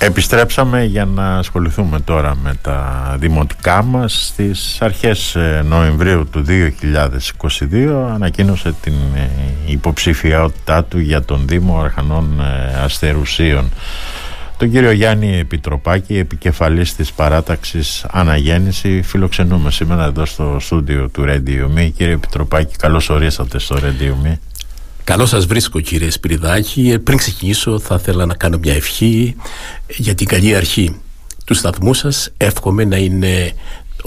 Επιστρέψαμε για να ασχοληθούμε τώρα με τα δημοτικά μας. Στις αρχές ε, Νοεμβρίου του 2022 ανακοίνωσε την ε, υποψηφιότητά του για τον Δήμο Αρχανών ε, Αστερουσίων. Τον κύριο Γιάννη Επιτροπάκη επικεφαλής της παράταξης Αναγέννηση φιλοξενούμε σήμερα εδώ στο στούντιο του Radio Me κύριε Επιτροπάκη καλώς ορίσατε στο Radio Me Καλώ σας βρίσκω κύριε Σπυριδάκη. Ε, πριν ξεκινήσω θα ήθελα να κάνω μια ευχή για την καλή αρχή του σταθμού σας. Εύχομαι να είναι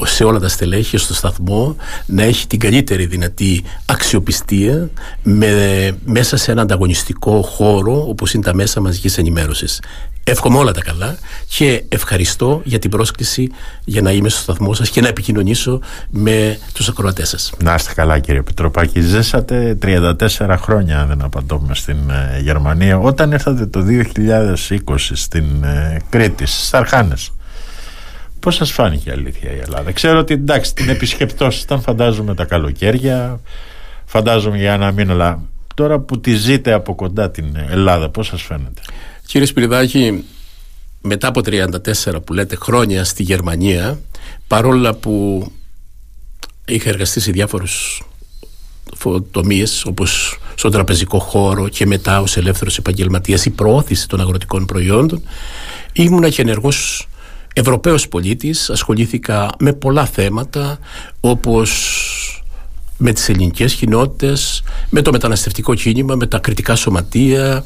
σε όλα τα στελέχη στο σταθμό να έχει την καλύτερη δυνατή αξιοπιστία με, μέσα σε ένα ανταγωνιστικό χώρο όπως είναι τα μέσα μαζικής ενημέρωσης. Εύχομαι όλα τα καλά και ευχαριστώ για την πρόσκληση για να είμαι στο σταθμό σας και να επικοινωνήσω με τους ακροατές σας. Να είστε καλά κύριε Πετροπάκη. Ζήσατε 34 χρόνια, αν δεν απαντώμε, στην ε, Γερμανία. Όταν ήρθατε το 2020 στην ε, Κρήτη, στις Αρχάνες, πώς σας φάνηκε η αλήθεια η Ελλάδα; Ξέρω ότι εντάξει την επισκεπτόσασταν φαντάζομαι τα καλοκαίρια, φαντάζομαι για ένα μήνα, αλλά τώρα που τη ζείτε από κοντά την Ελλάδα, πώς σας φαίνεται; Κύριε Σπυριδάκη, μετά από 34 που λέτε χρόνια στη Γερμανία, παρόλα που είχα εργαστεί σε διάφορους τομείς όπως στον τραπεζικό χώρο και μετά ως ελεύθερος επαγγελματίας η προώθηση των αγροτικών προϊόντων ήμουνα και ενεργός Ευρωπαίος πολίτης ασχολήθηκα με πολλά θέματα όπως με τις ελληνικές κοινότητες, με το μεταναστευτικό κίνημα, με τα κριτικά σωματεία,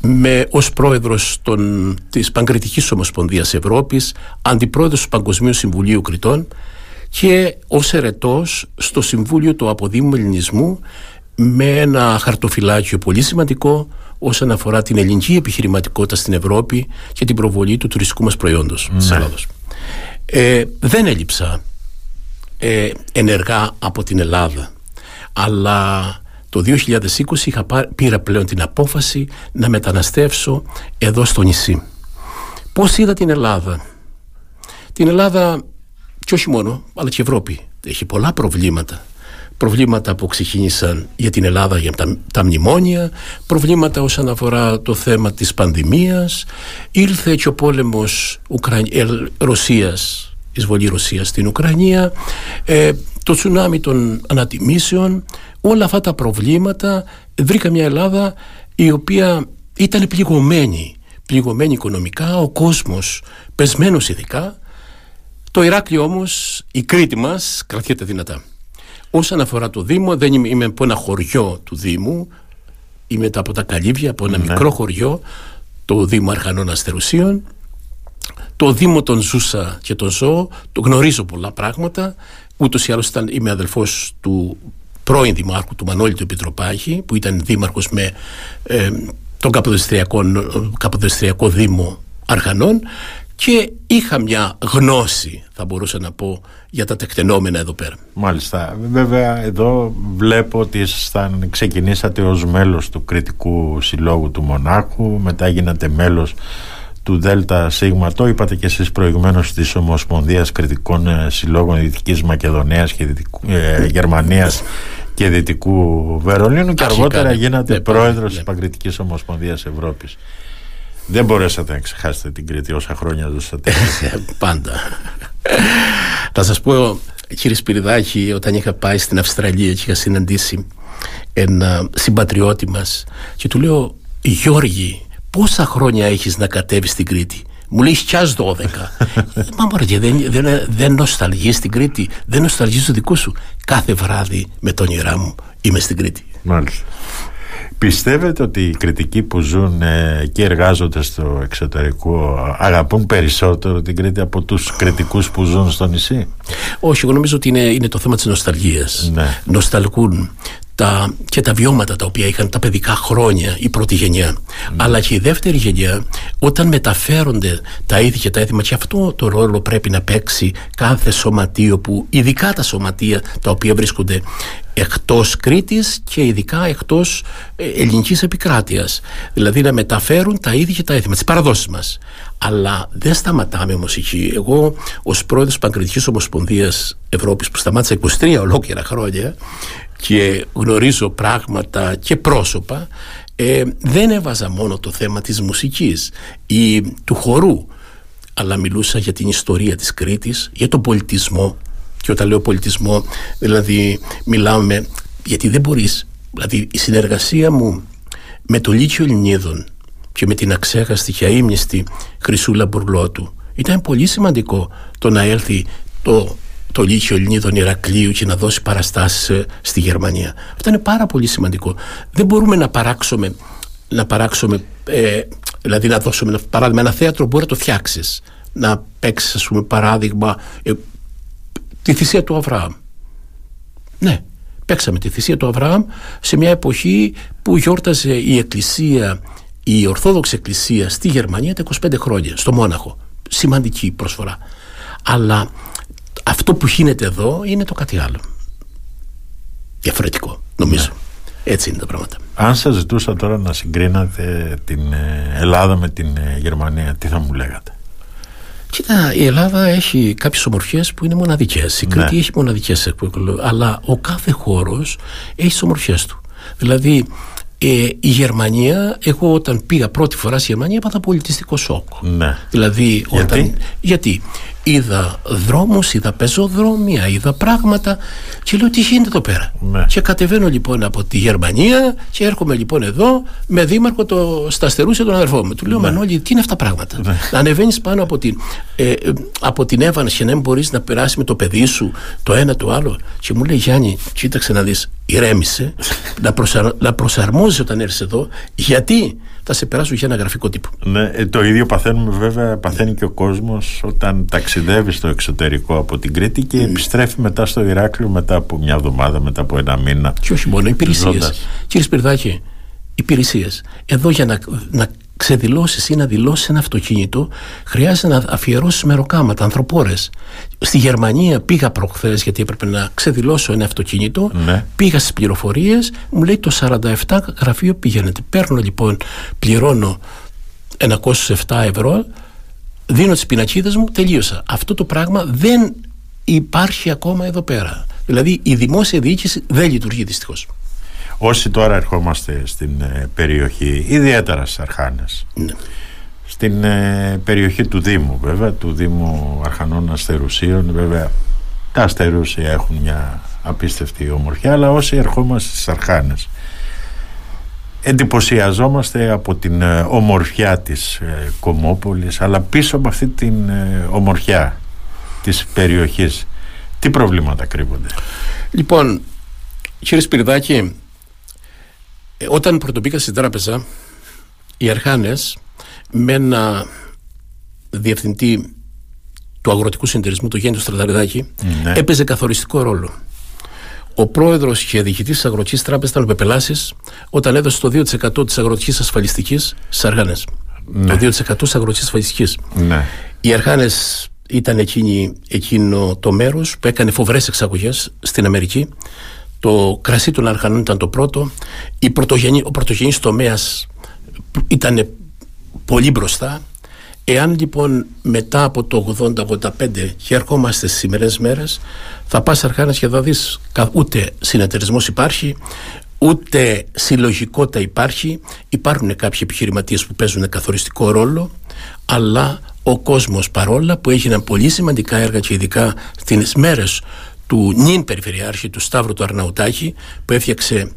με ως πρόεδρος των, της Παγκριτικής Ομοσπονδίας Ευρώπης, αντιπρόεδρος του Παγκοσμίου Συμβουλίου Κριτών και ως ερετός στο Συμβούλιο του Αποδήμου Ελληνισμού με ένα χαρτοφυλάκιο πολύ σημαντικό όσον αφορά την ελληνική επιχειρηματικότητα στην Ευρώπη και την προβολή του τουριστικού μας προϊόντος ναι. της Ελλάδος. Ε, δεν έλειψα ε, ενεργά από την Ελλάδα αλλά το 2020 είχα πήρα πλέον την απόφαση να μεταναστεύσω εδώ στο νησί. Πώς είδα την Ελλάδα; Την Ελλάδα και όχι μόνο, αλλά και η Ευρώπη. Έχει πολλά προβλήματα. Προβλήματα που ξεκίνησαν για την Ελλάδα για τα, τα μνημόνια, προβλήματα όσον αφορά το θέμα της πανδημίας, ήλθε και ο πόλεμος Ουκρα... Ε, Ρωσίας, εισβολή Ρωσίας στην Ουκρανία, ε, το τσουνάμι των ανατιμήσεων, όλα αυτά τα προβλήματα βρήκα μια Ελλάδα η οποία ήταν πληγωμένη, πληγωμένη οικονομικά, ο κόσμος πεσμένος ειδικά. Το Ηράκλειο όμως, η Κρήτη μας κρατιέται δυνατά. Όσον αφορά το Δήμο, δεν είμαι, είμαι από ένα χωριό του Δήμου, είμαι από τα Καλύβια, από ένα ναι. μικρό χωριό, το Δήμο Αρχανών Αστερουσίων. Το Δήμο τον ζούσα και τον ζω, το γνωρίζω πολλά πράγματα. Ούτως ή άλλως είμαι αδελφός του πρώην δημάρχου του Μανώλη του Επιτροπάχη, που ήταν δήμαρχος με ε, τον Καποδεστριακό Δήμο Αρχανών και είχα μια γνώση, θα μπορούσα να πω, για τα τεκτενόμενα εδώ πέρα. Μάλιστα. Βέβαια, εδώ βλέπω ότι ήσασταν, ξεκινήσατε ως μέλος του Κριτικού Συλλόγου του Μονάχου, μετά γίνατε μέλος του ΔΕΛΤΑ ΣΥΓΜΑ, το είπατε και εσείς προηγουμένως της Ομοσπονδίας Κριτικών ε, Συλλόγων Δυτικής Μακεδονίας και Δυτικού, ε, Γερμανίας και Δυτικού Βερολίνου και αργότερα γίνατε ναι, πρόεδρος ναι. της Παγκριτικής Ομοσπονδίας Ευρώπης. Δεν μπορέσατε να ξεχάσετε την Κρήτη όσα χρόνια ζούσατε. Πάντα. Θα σας πω κύριε Σπυριδάκη όταν είχα πάει στην Αυστραλία και είχα συναντήσει ένα συμπατριώτη μας και του λέω Γιώργη πόσα χρόνια έχεις να κατέβεις στην Κρήτη; Μου λέει κι 12 Μα μωρέ δεν, δεν, δεν νοσταλγείς στην Κρήτη. Δεν νοσταλγείς το δικό σου. Κάθε βράδυ με τον όνειρά μου είμαι στην Κρήτη. Μάλιστα. Πιστεύετε ότι οι κριτικοί που ζουν ε, και εργάζονται στο εξωτερικό αγαπούν περισσότερο την Κρήτη από τους κριτικούς που ζουν στο νησί; Όχι, εγώ νομίζω ότι είναι, είναι το θέμα της νοσταλγίας. Ναι. Νοσταλγούν τα, και τα βιώματα τα οποία είχαν τα παιδικά χρόνια η πρώτη γενιά. Ναι. Αλλά και η δεύτερη γενιά, όταν μεταφέρονται τα είδη και τα έθιμα, και αυτό το ρόλο πρέπει να παίξει κάθε σωματείο που, ειδικά τα σωματεία τα οποία βρίσκονται εκτός Κρήτης και ειδικά εκτός ε, ελληνικής επικράτειας. Δηλαδή να μεταφέρουν τα ίδια και τα έθιμα, τις παραδόσεις μας. Αλλά δεν σταματάμε όμως εκεί. Εγώ ως πρόεδρος Παγκριτικής Ομοσπονδίας Ευρώπης που σταμάτησα 23 ολόκληρα χρόνια και γνωρίζω πράγματα και πρόσωπα ε, δεν έβαζα μόνο το θέμα της μουσικής ή του χορού αλλά μιλούσα για την ιστορία της Κρήτης, για τον πολιτισμό και όταν λέω πολιτισμό δηλαδή μιλάμε γιατί δεν μπορείς δηλαδή η συνεργασία μου με το Λύκειο Ελληνίδων και με την αξέχαστη και αείμνηστη Χρυσούλα Μπουρλότου ήταν πολύ σημαντικό το να έλθει το, το Λύκειο Ελληνίδων Ηρακλείου και να δώσει παραστάσεις ε, στη Γερμανία. Αυτό είναι πάρα πολύ σημαντικό. Δεν μπορούμε να παράξουμε, να παράξουμε ε, δηλαδή να δώσουμε ένα παράδειγμα. Ένα θέατρο μπορεί να το φτιάξεις. Να παίξεις, ας πούμε, παράδειγμα, ε, τη θυσία του Αβραάμ. Ναι, παίξαμε τη θυσία του Αβραάμ σε μια εποχή που γιόρταζε η Εκκλησία, η Ορθόδοξη Εκκλησία στη Γερμανία τα 25 χρόνια, στο Μόναχο. Σημαντική προσφορά. Αλλά αυτό που γίνεται εδώ είναι το κάτι άλλο. Διαφορετικό, νομίζω. Ναι. Έτσι είναι τα πράγματα. Αν σας ζητούσα τώρα να συγκρίνατε την ε, Ελλάδα με την ε, Γερμανία, τι θα μου λέγατε; Κοίτα, η Ελλάδα έχει κάποιες ομορφιές που είναι μοναδικές. Η ναι. Κρήτη έχει μοναδικές αλλά ο κάθε χώρος έχει τις ομορφιές του. Δηλαδή, ε, η Γερμανία, εγώ όταν πήγα πρώτη φορά στη Γερμανία, έπαθα πολιτιστικό σοκ. Ναι. Δηλαδή, όταν, γιατί; Είδα δρόμους, είδα πεζοδρόμια, είδα πράγματα και λέω τι γίνεται εδώ πέρα; Ναι. Και κατεβαίνω λοιπόν από τη Γερμανία και έρχομαι λοιπόν εδώ με δήμαρχο το Σταστερούσε τον αδερφό μου. Του λέω ναι. Μανώλη, τι είναι αυτά τα πράγματα; Ναι. Να ανεβαίνεις πάνω από την, ε, από την Εύανση και να μην μπορείς να περάσεις με το παιδί σου το ένα το άλλο. Και μου λέει Γιάννη, κοίταξε να δεις, ηρέμησε, να, προσαρ, να προσαρμόζει όταν έρθεις εδώ, γιατί θα σε περάσουν για ένα γραφικό τύπο. Ναι, ε, το ίδιο παθαίνουμε βέβαια, παθαίνει και ο κόσμος όταν ταξιδεύει στο εξωτερικό από την Κρήτη και mm. επιστρέφει μετά στο Ηράκλειο μετά από μια εβδομάδα, μετά από ένα μήνα. Και όχι μόνο, υπηρεσίες. Κύριε Σπυρδάκη, υπηρεσίες. Εδώ για να, να ξεδηλώσεις ή να δηλώσεις ένα αυτοκίνητο, χρειάζεται να αφιερώσεις μεροκάματα, ανθρωπόρες. Στη Γερμανία πήγα προχθές γιατί έπρεπε να ξεδηλώσω ένα αυτοκίνητο. Ναι. Πήγα στις πληροφορίες, μου λέει το 47 γραφείο πηγαίνετε. Παίρνω λοιπόν, πληρώνω 907 ευρώ, δίνω τις πινακίδες μου, τελείωσα. Αυτό το πράγμα δεν υπάρχει ακόμα εδώ πέρα. Δηλαδή η δημόσια διοίκηση δεν λειτουργεί δυστυχώς. Όσοι τώρα ερχόμαστε στην ε, περιοχή, ιδιαίτερα στις Αρχάνες, ναι. στην ε, περιοχή του Δήμου βέβαια, του Δήμου Αρχανών Αστερουσίων, βέβαια τα Αστερούσια έχουν μια απίστευτη ομορφιά, αλλά όσοι ερχόμαστε στις Αρχάνες, εντυπωσιαζόμαστε από την ε, ομορφιά της Κομόπολης, αλλά πίσω από αυτή την ομορφιά της περιοχής, τι προβλήματα κρύβονται; Λοιπόν, κύριε Σπυρδάκη, ε, όταν πρωτοπήκα στην τράπεζα, οι Αρχάνες με ένα διευθυντή του αγροτικού συνεταιρισμού, το Γέννη Στραταριδάκη, ναι. έπαιζε καθοριστικό ρόλο. Ο πρόεδρος και διοικητής της Αγροτικής Τράπεζας ήταν ο Πεπελάσης όταν έδωσε το 2% της αγροτικής ασφαλιστικής στι Αρχάνες. Ναι. Το 2% της αγροτικής ασφαλιστικής. Ναι. Οι Αρχάνες ήταν εκείνη, εκείνο το μέρος που έκανε φοβερές εξαγωγές στην Αμερική το κρασί των Αρχανών ήταν το πρώτο. Η πρωτογενή, ο πρωτογενής τομέας ήταν πολύ μπροστά. Εάν λοιπόν μετά από το 80-85 και ερχόμαστε στις σημερινές μέρες θα πας αρχάνας και θα δεις ούτε συνεταιρισμός υπάρχει ούτε συλλογικότητα υπάρχει υπάρχουν κάποιοι επιχειρηματίες που παίζουν καθοριστικό ρόλο αλλά ο κόσμος παρόλα που έγιναν πολύ σημαντικά έργα και ειδικά στις μέρες του νυν περιφερειάρχη του Σταύρου του Αρναουτάκη που έφτιαξε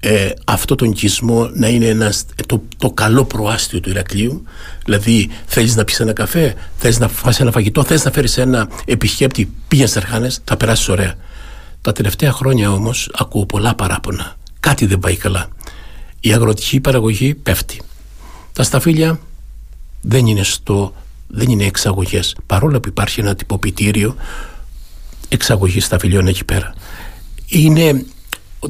ε, αυτό τον οικισμό να είναι ένας, το, το καλό προάστιο του Ηρακλείου. Δηλαδή θέλεις να πεις ένα καφέ θέλεις να φας ένα φαγητό θέλεις να φέρεις ένα επισκέπτη πήγαινε στις Αρχάνες θα περάσεις ωραία. Τα τελευταία χρόνια όμως ακούω πολλά παράπονα. Κάτι δεν πάει καλά. Η αγροτική παραγωγή πέφτει. Τα σταφύλια δεν είναι στο δεν είναι εξαγωγές. Παρόλο που υπάρχει ένα τυποποιητήριο εξαγωγή σταφυλιών εκεί πέρα. Είναι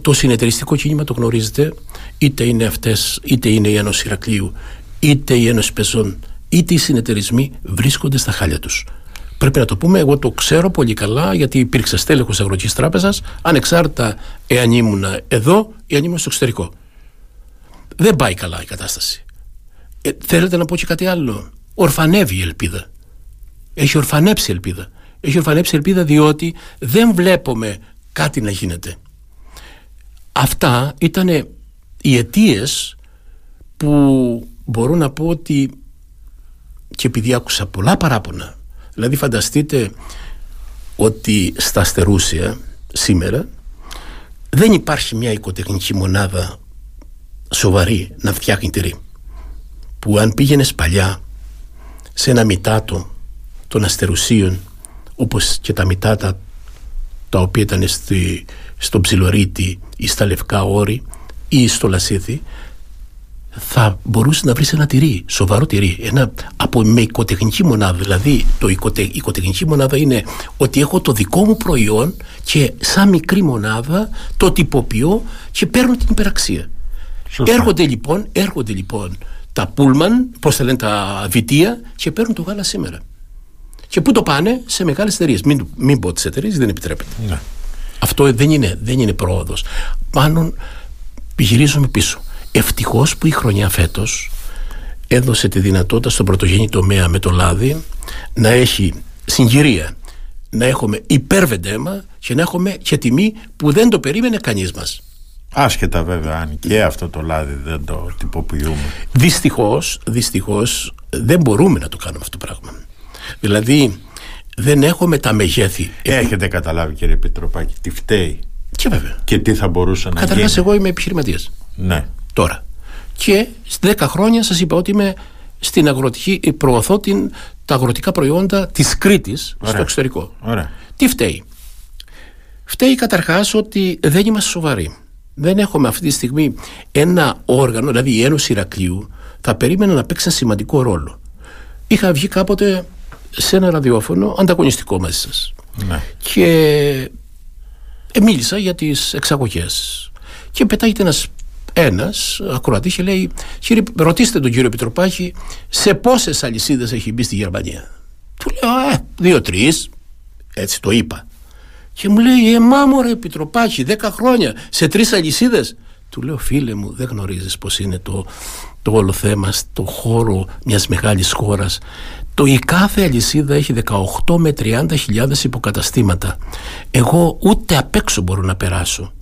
το συνεταιριστικό κίνημα το γνωρίζετε, είτε είναι αυτές, είτε είναι η Ένωση Ηρακλείου, είτε η Ένωση Πεζών, είτε οι συνεταιρισμοί βρίσκονται στα χάλια τους. Πρέπει να το πούμε, εγώ το ξέρω πολύ καλά γιατί υπήρξε στέλεχος Αγροτικής Τράπεζας, ανεξάρτητα εάν ήμουν εδώ ή αν ήμουν στο εξωτερικό. Δεν πάει καλά η κατάσταση. Ε, θέλετε να πω και κάτι άλλο. Ορφανεύει η ελπίδα. Έχει ορφανέψει η ελπίδα έχει ορφανέψει ελπίδα διότι δεν βλέπουμε κάτι να γίνεται. Αυτά ήταν οι αιτίες που μπορώ να πω ότι και επειδή άκουσα πολλά παράπονα δηλαδή φανταστείτε ότι στα Αστερούσια σήμερα δεν υπάρχει μια οικοτεχνική μονάδα σοβαρή να φτιάχνει τυρί που αν πήγαινες παλιά σε ένα μητάτο των αστερουσίων όπως και τα μητάτα τα οποία ήταν στη, στο Ψιλορίτη ή στα Λευκά Όρη ή στο Λασίθι θα μπορούσε να βρεις ένα τυρί, σοβαρό τυρί. Ένα, από, με οικοτεχνική μονάδα. Δηλαδή, το οικοτε, η οικοτεχνική μονάδα είναι ότι έχω το δικό μου προϊόν και σαν μικρή μονάδα το τυποποιώ και παίρνω την υπεραξία. Έρχονται λοιπόν, έρχονται λοιπόν τα πούλμαν, πώς θα λένε τα βιτία και παίρνουν το γάλα σήμερα. Και πού το πάνε, σε μεγάλες εταιρείες. Μην, μην πω τις εταιρείες, δεν επιτρέπεται. Ναι. Αυτό δεν είναι, δεν είναι πρόοδος. Πάνω γυρίζουμε πίσω. Ευτυχώς που η χρονιά φέτος έδωσε τη δυνατότητα στον πρωτογενή τομέα με το λάδι να έχει συγκυρία, να έχουμε υπερβεντέμα και να έχουμε και τιμή που δεν το περίμενε κανείς μας. Άσχετα βέβαια αν και αυτό το λάδι δεν το τυποποιούμε. Δυστυχώς, δυστυχώς δεν μπορούμε να το κάνουμε αυτό το πράγμα. Δηλαδή δεν έχουμε τα μεγέθη. Έχετε καταλάβει κύριε Επιτροπάκη τι φταίει. Και βέβαια. Και τι θα μπορούσε να Καταρχάς, γίνει. Καταρχάς εγώ είμαι επιχειρηματίας. Ναι. Τώρα. Και 10 χρόνια σας είπα ότι είμαι στην αγροτική, ε, προωθώ την, τα αγροτικά προϊόντα της Κρήτης στο εξωτερικό. Ωραία. Τι φταίει; Φταίει καταρχάς ότι δεν είμαστε σοβαροί δεν έχουμε αυτή τη στιγμή ένα όργανο, δηλαδή η Ένωση Ηρακλείου θα περίμενα να παίξει ένα σημαντικό ρόλο. Είχα βγει κάποτε σε ένα ραδιόφωνο ανταγωνιστικό μαζί σας ναι. και ε, μίλησα για τις εξαγωγές και πετάγεται ένας ένας ακροατής και λέει κύριε, ρωτήστε τον κύριο Πιτροπάχη σε πόσες αλυσίδες έχει μπει στη Γερμανία του λέω ε, δύο-τρεις έτσι το είπα και μου λέει, Ε, μάμο επιτροπάκι, 10 χρόνια σε τρεις αλυσίδες. Του λέω, Φίλε μου, δεν γνωρίζεις πώς είναι το, το όλο θέμα στο χώρο μιας μεγάλης χώρας. Το η κάθε αλυσίδα έχει 18 με 30 χιλιάδες υποκαταστήματα. Εγώ ούτε απ' έξω μπορώ να περάσω.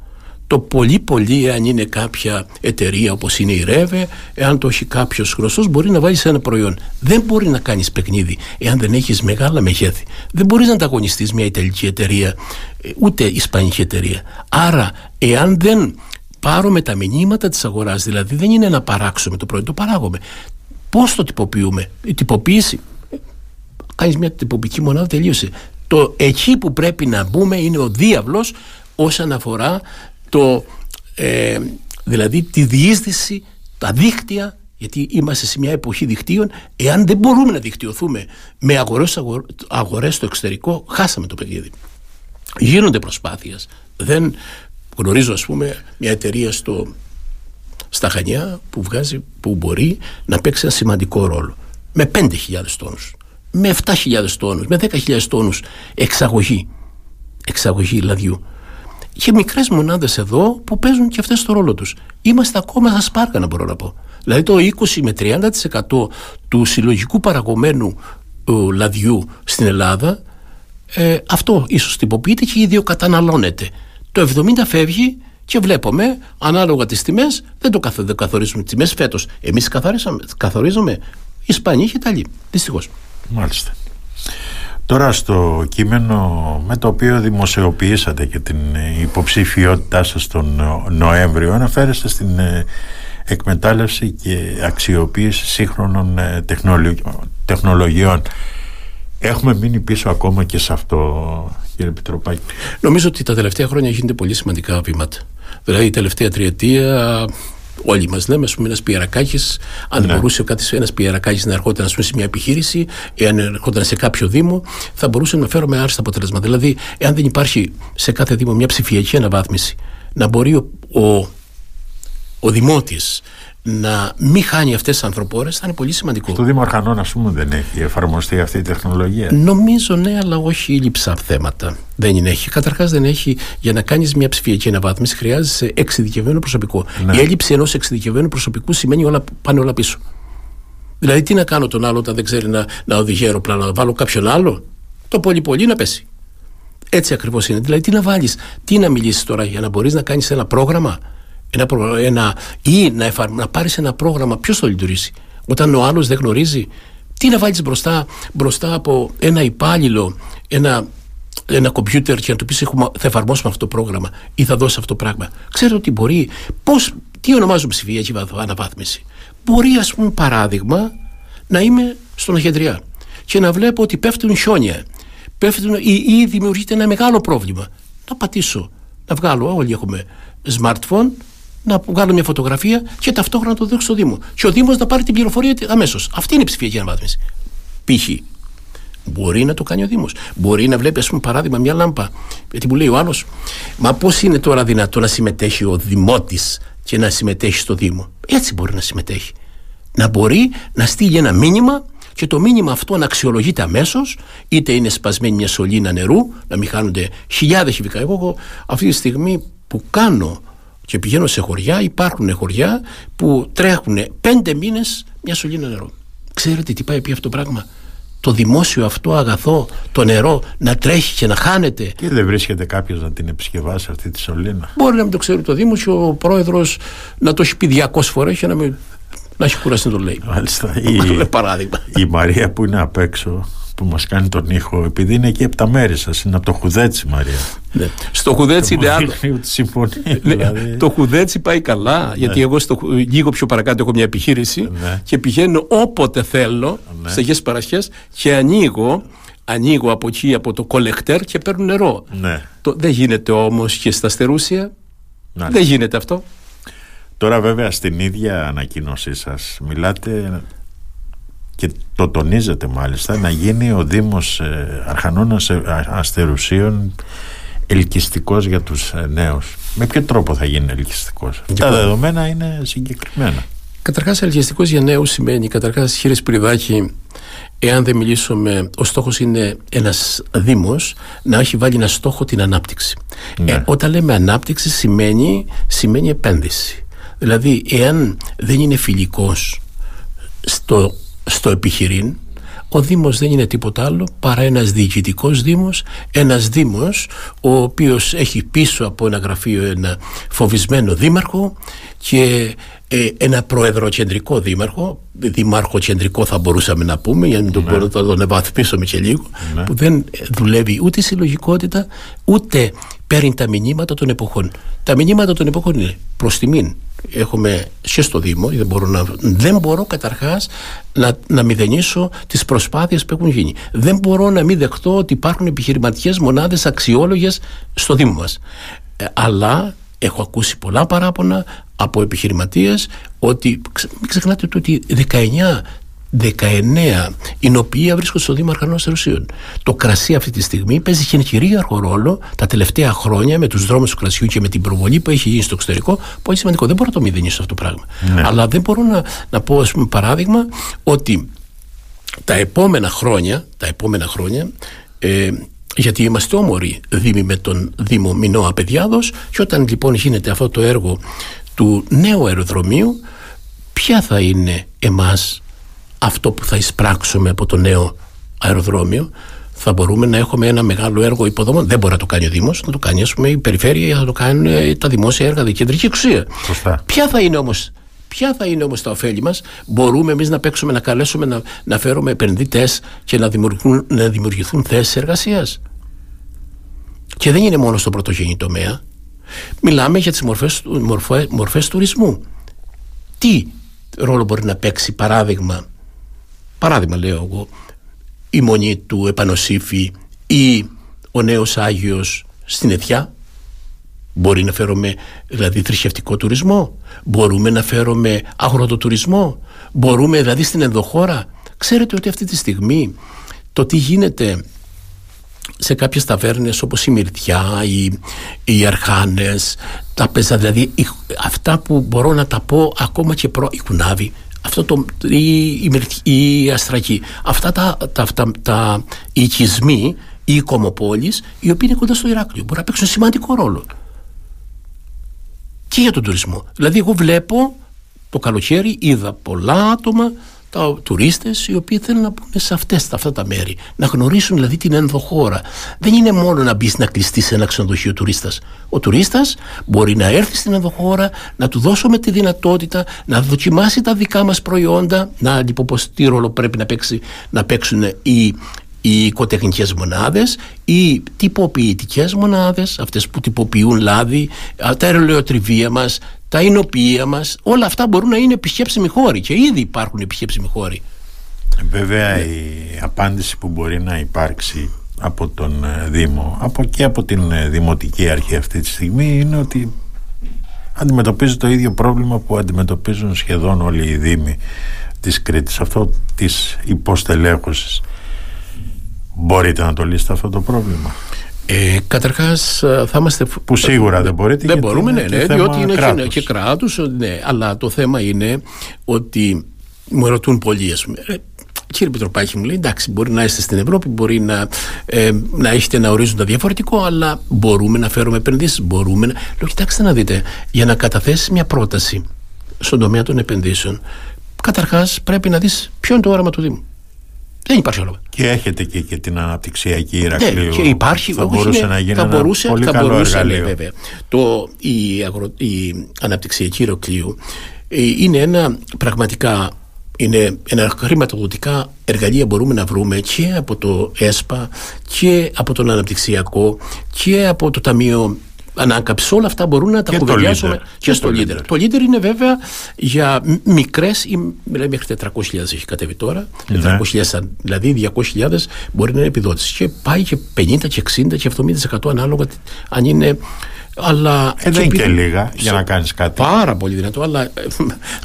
Το πολύ πολύ εάν είναι κάποια εταιρεία όπως είναι η Ρεύε εάν το έχει κάποιος γνωστός μπορεί να βάλεις ένα προϊόν. Δεν μπορεί να κάνεις παιχνίδι εάν δεν έχεις μεγάλα μεγέθη. Δεν μπορείς να ανταγωνιστείς μια ιταλική εταιρεία ε, ούτε ισπανική εταιρεία. Άρα εάν δεν πάρουμε τα μηνύματα της αγοράς δηλαδή δεν είναι να παράξουμε το προϊόν το παράγουμε πώς το τυποποιούμε; Η τυποποίηση ε, κάνεις μια τυποποιική μονάδα τελείωσε το εκεί που πρέπει να μπούμε είναι ο διάβλος όσον αφορά το, ε, δηλαδή τη διείσδυση, τα δίκτυα, γιατί είμαστε σε μια εποχή δικτύων, εάν δεν μπορούμε να δικτυωθούμε με αγορές, αγορές στο εξωτερικό, χάσαμε το παιχνίδι. Γίνονται προσπάθειες. Δεν γνωρίζω ας πούμε μια εταιρεία στο, στα Χανιά που βγάζει, που μπορεί να παίξει ένα σημαντικό ρόλο. Με 5.000 τόνους, με 7.000 τόνους, με 10.000 τόνους εξαγωγή, εξαγωγή λαδιού και μικρές μονάδες εδώ που παίζουν και αυτές το ρόλο τους. Είμαστε ακόμα στα σπάργανα, μπορώ να πω. Δηλαδή το 20 με 30% του συλλογικού παραγωμένου ε, λαδιού στην Ελλάδα ε, αυτό ίσως τυποποιείται και ίδιο καταναλώνεται. Το 70 φεύγει και βλέπουμε ανάλογα τις τιμές, δεν το καθορίζουμε τις τιμές φέτος. Εμείς καθορίζουμε οι Ισπανοί και οι Ιταλοί. Δυστυχώς. Μάλιστα. Τώρα στο κείμενο με το οποίο δημοσιοποιήσατε και την υποψηφιότητά σας τον Νοέμβριο αναφέρεστε στην ε, εκμετάλλευση και αξιοποίηση σύγχρονων ε, τεχνολογιών. Έχουμε μείνει πίσω ακόμα και σε αυτό κύριε Πιτροπάκη; Νομίζω ότι τα τελευταία χρόνια γίνονται πολύ σημαντικά βήματα. Δηλαδή η τελευταία τριετία Όλοι μας λέμε, ας πούμε, ένας πιερακάκι, αν ναι. μπορούσε ένας πιερακάκι να ερχόταν πούμε, σε μια επιχείρηση, εάν ερχόταν σε κάποιο Δήμο, θα μπορούσε να φέρουμε άριστα αποτελέσματα. Δηλαδή, εάν δεν υπάρχει σε κάθε Δήμο μια ψηφιακή αναβάθμιση, να μπορεί ο, ο, ο δημότης να μην χάνει αυτές τις ανθρωπόρες θα είναι πολύ σημαντικό. Στο Δήμο Αρχανών, ας πούμε, δεν έχει εφαρμοστεί αυτή η τεχνολογία; Νομίζω ναι, αλλά όχι λειψά θέματα. Δεν είναι έχει. Καταρχάς, δεν έχει. Για να κάνεις μια ψηφιακή αναβάθμιση, χρειάζεσαι εξειδικευμένο προσωπικό. Ναι. Η έλλειψη ενός εξειδικευμένου προσωπικού σημαίνει όλα πάνε όλα πίσω. Δηλαδή, τι να κάνω τον άλλο όταν δεν ξέρει να, να οδηγεί αεροπλάνο, να βάλω κάποιον άλλο; Το πολύ πολύ να πέσει. Έτσι ακριβώς είναι. Δηλαδή, τι να βάλεις, τι να μιλήσεις τώρα για να μπορείς να κάνεις ένα πρόγραμμα; Ένα, προ, ένα, ή να, εφαρ, να πάρεις ένα πρόγραμμα, ποιος το λειτουργήσει; Όταν ο άλλος δεν γνωρίζει, τι να βάλεις μπροστά, μπροστά από ένα υπάλληλο, ένα ένα κομπιούτερ και να του πεις θα εφαρμόσουμε αυτό το πρόγραμμα ή θα δώσει αυτό το πράγμα. Ξέρετε ότι μπορεί. Πώς, τι ονομάζουμε ψηφιακή αναβάθμιση. Μπορεί, ας πούμε, παράδειγμα, να είμαι στον Αχεντριά και να βλέπω ότι πέφτουν χιόνια. Πέφτουν, ή, ή δημιουργείται ένα μεγάλο πρόβλημα. Να πατήσω, να βγάλω, όλοι έχουμε smartphone, να βγάλω μια φωτογραφία και ταυτόχρονα να το δείξω στο Δήμο. Και ο Δήμος να πάρει την πληροφορία αμέσως. Αυτή είναι η ψηφιακή αναβάθμιση. Π.χ. Μπορεί να το κάνει ο Δήμος. Μπορεί να βλέπει, ας πούμε, παράδειγμα, μια λάμπα. Γιατί μου λέει ο άλλος, Μα πώς είναι τώρα δυνατό να συμμετέχει ο Δημότης και να συμμετέχει στο Δήμο; Έτσι μπορεί να συμμετέχει. Να μπορεί να στείλει ένα μήνυμα και το μήνυμα αυτό να αξιολογείται αμέσως, είτε είναι σπασμένη μια σωλήνα νερού, να μην χάνονται χιλιάδες χιλικά. Εγώ αυτή τη στιγμή που κάνω και πηγαίνω σε χωριά, υπάρχουν χωριά που τρέχουν πέντε μήνες μια σωλήνα νερού. Ξέρετε τι πάει πει αυτό το πράγμα; Το δημόσιο αυτό αγαθό, το νερό, να τρέχει και να χάνεται. Και δεν βρίσκεται κάποιος να την επισκευάσει αυτή τη σωλήνα. Μπορεί να μην το ξέρει το Δήμος και ο πρόεδρος να το έχει πει 200 φορές και να, μην, να έχει κουράσει να το λέει. Μάλιστα. Η, παράδειγμα. η Μαρία που είναι απ' έξω που μας κάνει τον ήχο επειδή είναι εκεί από τα μέρη σας είναι από το Χουδέτσι Μαρία ναι. στο Χουδέτσι είναι άλλο ναι. δηλαδή. το Χουδέτσι πάει καλά ναι. γιατί εγώ στο, λίγο πιο παρακάτω έχω μια επιχείρηση ναι. και πηγαίνω όποτε θέλω ναι. σε γες παρασχές και ανοίγω ανοίγω από εκεί από το κολεκτέρ και παίρνω νερό ναι. το, δεν γίνεται όμως και στα στερούσια δεν γίνεται αυτό Τώρα βέβαια στην ίδια ανακοίνωσή σας μιλάτε και το τονίζετε μάλιστα να γίνει ο Δήμος ε, Αρχανών Αστερουσίων ελκυστικός για τους ε, νέους. Με ποιο τρόπο θα γίνει ελκυστικός; Τα δεδομένα είναι συγκεκριμένα. Καταρχάς ελκυστικός για νέους σημαίνει καταρχάς χείρες πριδάκι εάν δεν μιλήσουμε, ο στόχος είναι ένας δήμος να έχει βάλει ένα στόχο την ανάπτυξη. Ναι. Ε, όταν λέμε ανάπτυξη σημαίνει, σημαίνει επένδυση. Δηλαδή εάν δεν είναι φιλικός στο στο επιχειρήν ο Δήμος δεν είναι τίποτα άλλο παρά ένας διοικητικός Δήμος ένας Δήμος ο οποίος έχει πίσω από ένα γραφείο ένα φοβισμένο δήμαρχο και ε, ένα προεδροκεντρικό δήμαρχο δήμαρχο κεντρικό θα μπορούσαμε να πούμε για να τον, ναι. τον ευαθμίσουμε και λίγο ναι. που δεν δουλεύει ούτε συλλογικότητα ούτε παίρνει τα μηνύματα των εποχών τα μηνύματα των εποχών είναι προς τιμήν έχουμε και στο Δήμο δεν μπορώ, να, δεν μπορώ καταρχάς να, να μηδενίσω τις προσπάθειες που έχουν γίνει. Δεν μπορώ να μην δεχτώ ότι υπάρχουν επιχειρηματικές μονάδες αξιόλογες στο Δήμο μας. Ε, αλλά έχω ακούσει πολλά παράπονα από επιχειρηματίες ότι μην ξεχνάτε ότι 19 19 οποία βρίσκονται στο Δήμο Αρχανών Ρωσίων. Το κρασί αυτή τη στιγμή παίζει και κυρίαρχο ρόλο τα τελευταία χρόνια με τους δρόμους του κρασιού και με την προβολή που έχει γίνει στο εξωτερικό. Πολύ σημαντικό. Δεν μπορώ να το μηδενίσω αυτό το πράγμα. Ναι. Αλλά δεν μπορώ να, να πω, ας πούμε, παράδειγμα, ότι τα επόμενα χρόνια, τα επόμενα χρόνια ε, γιατί είμαστε όμοροι δήμοι με τον Δήμο Μινώα Παιδιάδος και όταν λοιπόν γίνεται αυτό το έργο του νέου αεροδρομίου ποια θα είναι εμάς αυτό που θα εισπράξουμε από το νέο αεροδρόμιο θα μπορούμε να έχουμε ένα μεγάλο έργο υποδομών. Δεν μπορεί να το κάνει ο Δήμος, να το κάνει πούμε, η περιφέρεια, θα το κάνουν ε, τα δημόσια έργα, η κεντρική εξουσία. Ποια θα είναι όμως Ποια θα είναι όμως τα ωφέλη μας, μπορούμε εμείς να παίξουμε, να καλέσουμε να, να φέρουμε επενδυτές και να δημιουργηθούν, να δημιουργηθούν θέσεις εργασίας; Και δεν είναι μόνο στο πρωτογενή τομέα. Μιλάμε για τις μορφές τουρισμού. Τι ρόλο μπορεί να παίξει, παράδειγμα, παράδειγμα λέω εγώ, η μονή του Επανοσύφη ή ο νέος Άγιος στην Εθιά Μπορεί να φέρουμε δηλαδή θρησκευτικό τουρισμό, μπορούμε να φέρουμε αγροτοτουρισμό, μπορούμε δηλαδή στην ενδοχώρα. Ξέρετε ότι αυτή τη στιγμή το τι γίνεται σε κάποιες ταβέρνες όπως η Μυρτιά, οι, οι Αρχάνες, τα πεζά, δηλαδή αυτά που μπορώ να τα πω ακόμα και προ... η Κουνάβη, αυτό το, η, η, η Αστρακή, αυτά τα, τα, τα, τα οικισμοί, οι οικομοπόλεις, οι οποίοι είναι κοντά στο Ηράκλειο, μπορεί να παίξουν σημαντικό ρόλο και για τον τουρισμό. Δηλαδή, εγώ βλέπω το καλοκαίρι, είδα πολλά άτομα τα τουρίστες οι οποίοι θέλουν να πούνε σε αυτές, αυτά τα μέρη. Να γνωρίσουν δηλαδή την ενδοχώρα. Δεν είναι μόνο να μπεις να κλειστείς σε ένα ξενοδοχείο τουρίστας. Ο τουρίστας μπορεί να έρθει στην ενδοχώρα, να του δώσουμε τη δυνατότητα να δοκιμάσει τα δικά μας προϊόντα, να αντιποπώσει τι ρόλο πρέπει να, παίξει, να παίξουν οι οι οικοτεχνικές μονάδες ή τυποποιητικές μονάδες αυτές που τυποποιούν λάδι τα αερολεοτριβία μας τα εινοποιεία μας όλα αυτά μπορούν να είναι επισκέψιμοι χώροι και ήδη υπάρχουν επισκέψιμοι χώροι Βέβαια η απάντηση που μπορεί να υπάρξει από τον ε, Δήμο από και από την ε, Δημοτική Αρχή αυτή τη στιγμή είναι ότι αντιμετωπίζει το ίδιο πρόβλημα που αντιμετωπίζουν σχεδόν όλοι οι Δήμοι της Κρήτης αυτό της υποστελέχωσης Μπορείτε να το λύσετε αυτό το πρόβλημα; Ε, Καταρχάς, θα είμαστε. Που σίγουρα δεν μπορείτε. Δεν μπορούμε, ναι, ναι διότι είναι κράτους. και, κράτους. Ναι, αλλά το θέμα είναι ότι μου ρωτούν πολλοί, ας πούμε. Ε, κύριε Πετροπάκη μου λέει εντάξει μπορεί να είστε στην Ευρώπη μπορεί να, ε, να έχετε ένα ορίζοντα διαφορετικό αλλά μπορούμε να φέρουμε επενδύσεις μπορούμε να... Λέω κοιτάξτε να δείτε για να καταθέσει μια πρόταση στον τομέα των επενδύσεων καταρχάς πρέπει να δεις ποιο είναι το όραμα του Δήμου δεν υπάρχει όνομα. Και έχετε και, και την αναπτυξιακή Ηρακλείου. Ναι, και υπάρχει. Θα μπορούσε είναι, να γίνει θα ένα μπορούσε, πολύ θα καλό μπορούσε, εργαλείο. Ναι, βέβαια. Το, η, αγρο, η αναπτυξιακή Ηρακλείου ε, είναι ένα πραγματικά είναι ένα χρηματοδοτικά εργαλεία μπορούμε να βρούμε και από το ΕΣΠΑ και από τον Αναπτυξιακό και από το Ταμείο ανάκαμψη. Όλα αυτά μπορούν να τα κουβεντιάσουμε και, και στο leader. Το leader είναι βέβαια για μικρές, δηλαδή μέχρι 400.000 έχει κατέβει τώρα. Ναι. 400.000, δηλαδή 200.000 μπορεί να είναι επιδότηση. Και πάει και 50 και 60 και 70% ανάλογα αν είναι αλλά ε, δεν είναι και λίγα για να κάνεις κάτι. Πάρα πολύ δυνατό. Αλλά ε,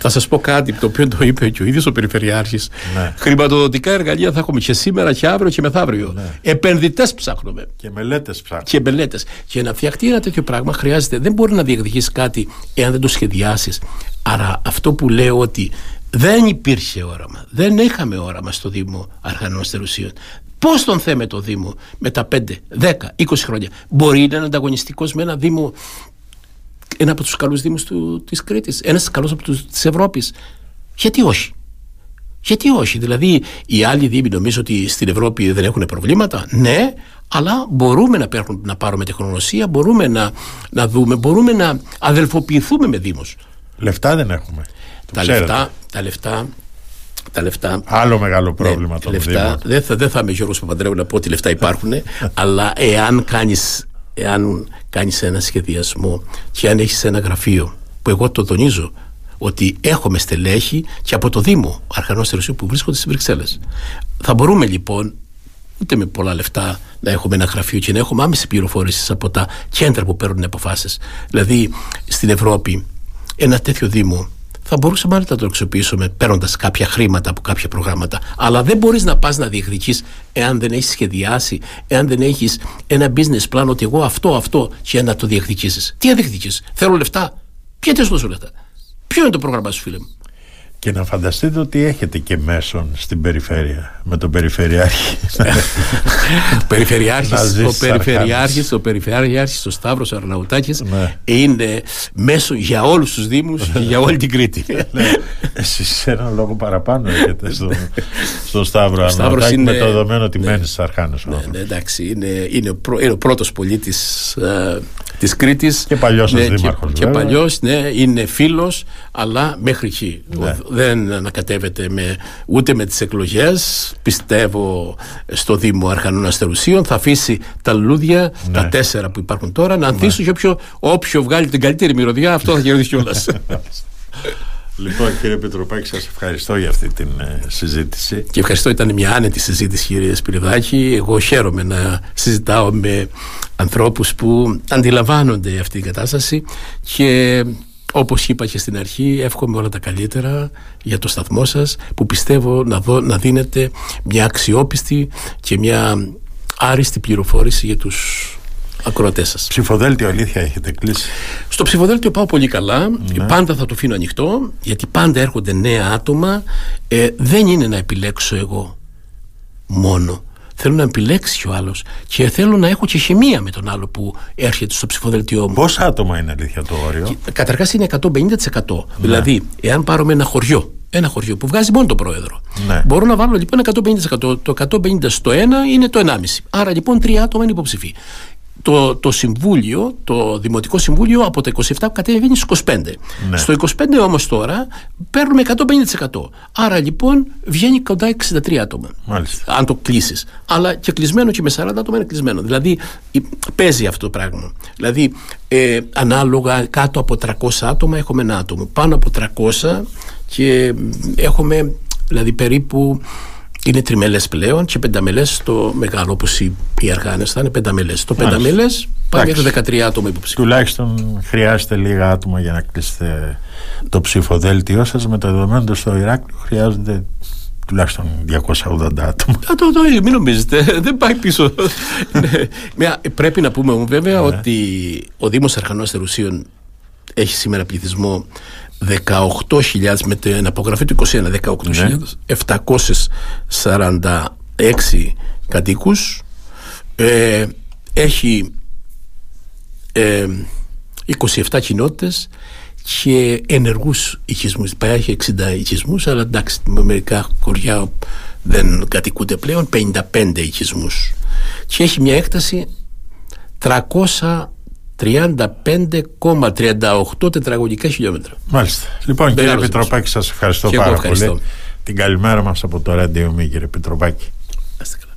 θα σας πω κάτι το οποίο το είπε και ο ίδιος ο Περιφερειάρχης. Ναι. Χρηματοδοτικά εργαλεία θα έχουμε και σήμερα και αύριο και μεθαύριο. Ναι. Επενδυτές ψάχνουμε. Και μελέτες ψάχνουμε. Και μελέτες. Και να φτιαχτεί ένα τέτοιο πράγμα χρειάζεται. Δεν μπορεί να διεκδικήσει κάτι εάν δεν το σχεδιάσεις. Άρα αυτό που λέω ότι δεν υπήρχε όραμα. Δεν είχαμε όραμα στο Δήμο Αρχανών Αστερουσίων. Πώς τον θέμε το Δήμο με τα 5, 10, 20 χρόνια; Μπορεί να είναι ανταγωνιστικός με ένα Δήμο, ένα από τους καλούς Δήμους της Κρήτης, ένας καλός από της Ευρώπης. Γιατί όχι; Γιατί όχι; Δηλαδή, οι άλλοι Δήμοι νομίζω ότι στην Ευρώπη δεν έχουν προβλήματα. Ναι, αλλά μπορούμε να, παίρνουμε, να πάρουμε τεχνογνωσία, μπορούμε να, να δούμε, μπορούμε να αδελφοποιηθούμε με Δήμους. Λεφτά δεν έχουμε. Τα λεφτά, τα λεφτά τα λεφτά. Άλλο μεγάλο πρόβλημα ναι, των λεφτά, Δεν θα, δεν θα είμαι Γιώργος Παπαντρέου να πω ότι λεφτά υπάρχουν, αλλά εάν κάνεις, εάν κάνεις ένα σχεδιασμό και αν έχεις ένα γραφείο, που εγώ το τονίζω, ότι έχουμε στελέχη και από το Δήμο Αρχανός Θερουσίου που βρίσκονται στις Βρυξέλλες. Θα μπορούμε λοιπόν ούτε με πολλά λεφτά να έχουμε ένα γραφείο και να έχουμε άμεση πληροφόρηση από τα κέντρα που παίρνουν αποφάσεις. Δηλαδή στην Ευρώπη ένα τέτοιο Δήμο θα μπορούσαμε να το αξιοποιήσουμε παίρνοντας κάποια χρήματα από κάποια προγράμματα. Αλλά δεν μπορείς να πας να διεκδικείς εάν δεν έχεις σχεδιάσει, εάν δεν έχεις ένα business plan ότι εγώ αυτό, αυτό και να το διεκδικήσεις. Τι να διεκδικήσεις, Θέλω λεφτά; Ποια τι δώσω λεφτά; Ποιο είναι το πρόγραμμά σου, φίλε μου; Και να φανταστείτε ότι έχετε και μέσον στην περιφέρεια με τον Περιφερειάρχη. Περιφερειάρχης, ο Περιφερειάρχης, ο Περιφερειάρχης, ο Σταύρος Αρναουτάκης ναι. είναι μέσο για όλους τους Δήμους και για όλη την Κρήτη. ναι. Εσείς ένα λόγο παραπάνω έχετε στον στο Σταύρο Αρναουτάκη είναι... με το δεδομένο ότι ναι. μένεις στις Αρχάνες. Ναι, ναι, εντάξει, είναι, είναι, προ, είναι ο πρώτος πολίτης uh, της Κρήτης. Και παλιός ναι, δήμαρχος. Και, και παλιός, ναι, είναι φίλος, αλλά μέχρι εκεί. Ναι δεν ανακατεύεται με, ούτε με τις εκλογές πιστεύω στο Δήμο Αρχανών Αστερουσίων θα αφήσει τα λουλούδια ναι. τα τέσσερα που υπάρχουν τώρα να ανθίσουν ναι. και όποιο, όποιο βγάλει την καλύτερη μυρωδιά αυτό θα κερδίσει κιόλας. Λοιπόν κύριε Πετροπάκη σας ευχαριστώ για αυτή την ε, συζήτηση Και ευχαριστώ ήταν μια άνετη συζήτηση κύριε Σπυριδάκη Εγώ χαίρομαι να συζητάω με ανθρώπους που αντιλαμβάνονται αυτή την κατάσταση Και όπως είπα και στην αρχή, εύχομαι όλα τα καλύτερα για το σταθμό σας που πιστεύω να, δω, να δίνετε μια αξιόπιστη και μια άριστη πληροφόρηση για τους ακροατές σας. Ψηφοδέλτιο, αλήθεια, έχετε κλείσει; Στο ψηφοδέλτιο πάω πολύ καλά. Ναι. Πάντα θα το αφήνω ανοιχτό, γιατί πάντα έρχονται νέα άτομα. Ε, δεν είναι να επιλέξω εγώ μόνο θέλω να επιλέξει ο άλλος και θέλω να έχω και χημεία με τον άλλο που έρχεται στο ψηφοδελτιό μου. Πόσα άτομα είναι αλήθεια το όριο, Καταρχάς είναι 150%. Ναι. Δηλαδή, εάν πάρουμε ένα χωριό ένα χωριό που βγάζει μόνο το πρόεδρο. Ναι. Μπορώ να βάλω λοιπόν 150%. Το 150 στο 1 είναι το 1,5. Άρα λοιπόν τρία άτομα είναι υποψηφοί το, το Συμβούλιο, το Δημοτικό Συμβούλιο από τα 27 κατέβαινε στους 25. Ναι. Στο 25 όμως τώρα παίρνουμε 150%. Άρα λοιπόν βγαίνει κοντά 63 άτομα. Μάλιστα. Αν το κλείσεις. Αλλά και κλεισμένο και με 40 άτομα είναι κλεισμένο. Δηλαδή παίζει αυτό το πράγμα. Δηλαδή ε, ανάλογα κάτω από 300 άτομα έχουμε ένα άτομο. Πάνω από 300 και έχουμε δηλαδή περίπου είναι τριμελές πλέον και πενταμελές το μεγάλο όπως οι, οι αργάνες θα είναι πενταμελές. Το πενταμελές πάει μέχρι 13 άτομα υποψήφια. Τουλάχιστον χρειάζεται λίγα άτομα για να κλείσετε το ψηφοδέλτιό σας με το δεδομένο στο Ηράκλειο χρειάζονται τουλάχιστον 280 άτομα. Α, το, το, μην νομίζετε, δεν πάει πίσω. ναι. Πρέπει να πούμε βέβαια ναι. ότι ο Δήμος Αρχανός Θερουσίων έχει σήμερα πληθυσμό 18.000 με την απογραφή του 21 18.746 κατοίκους. Ε, έχει ε, 27 κοινότητες και ενεργούς οικισμούς. Έχει 60 οικισμούς αλλά εντάξει με μερικά χωριά δεν κατοικούνται πλέον 55 οικισμούς. Και έχει μια έκταση 300 35,38 τετραγωνικά χιλιόμετρα. Μάλιστα. Λοιπόν, κύριε Πετροπάκη, σας ευχαριστώ πάρα πολύ. Την καλημέρα μας από το Ρέντιο Μη, κύριε Πετροπάκη.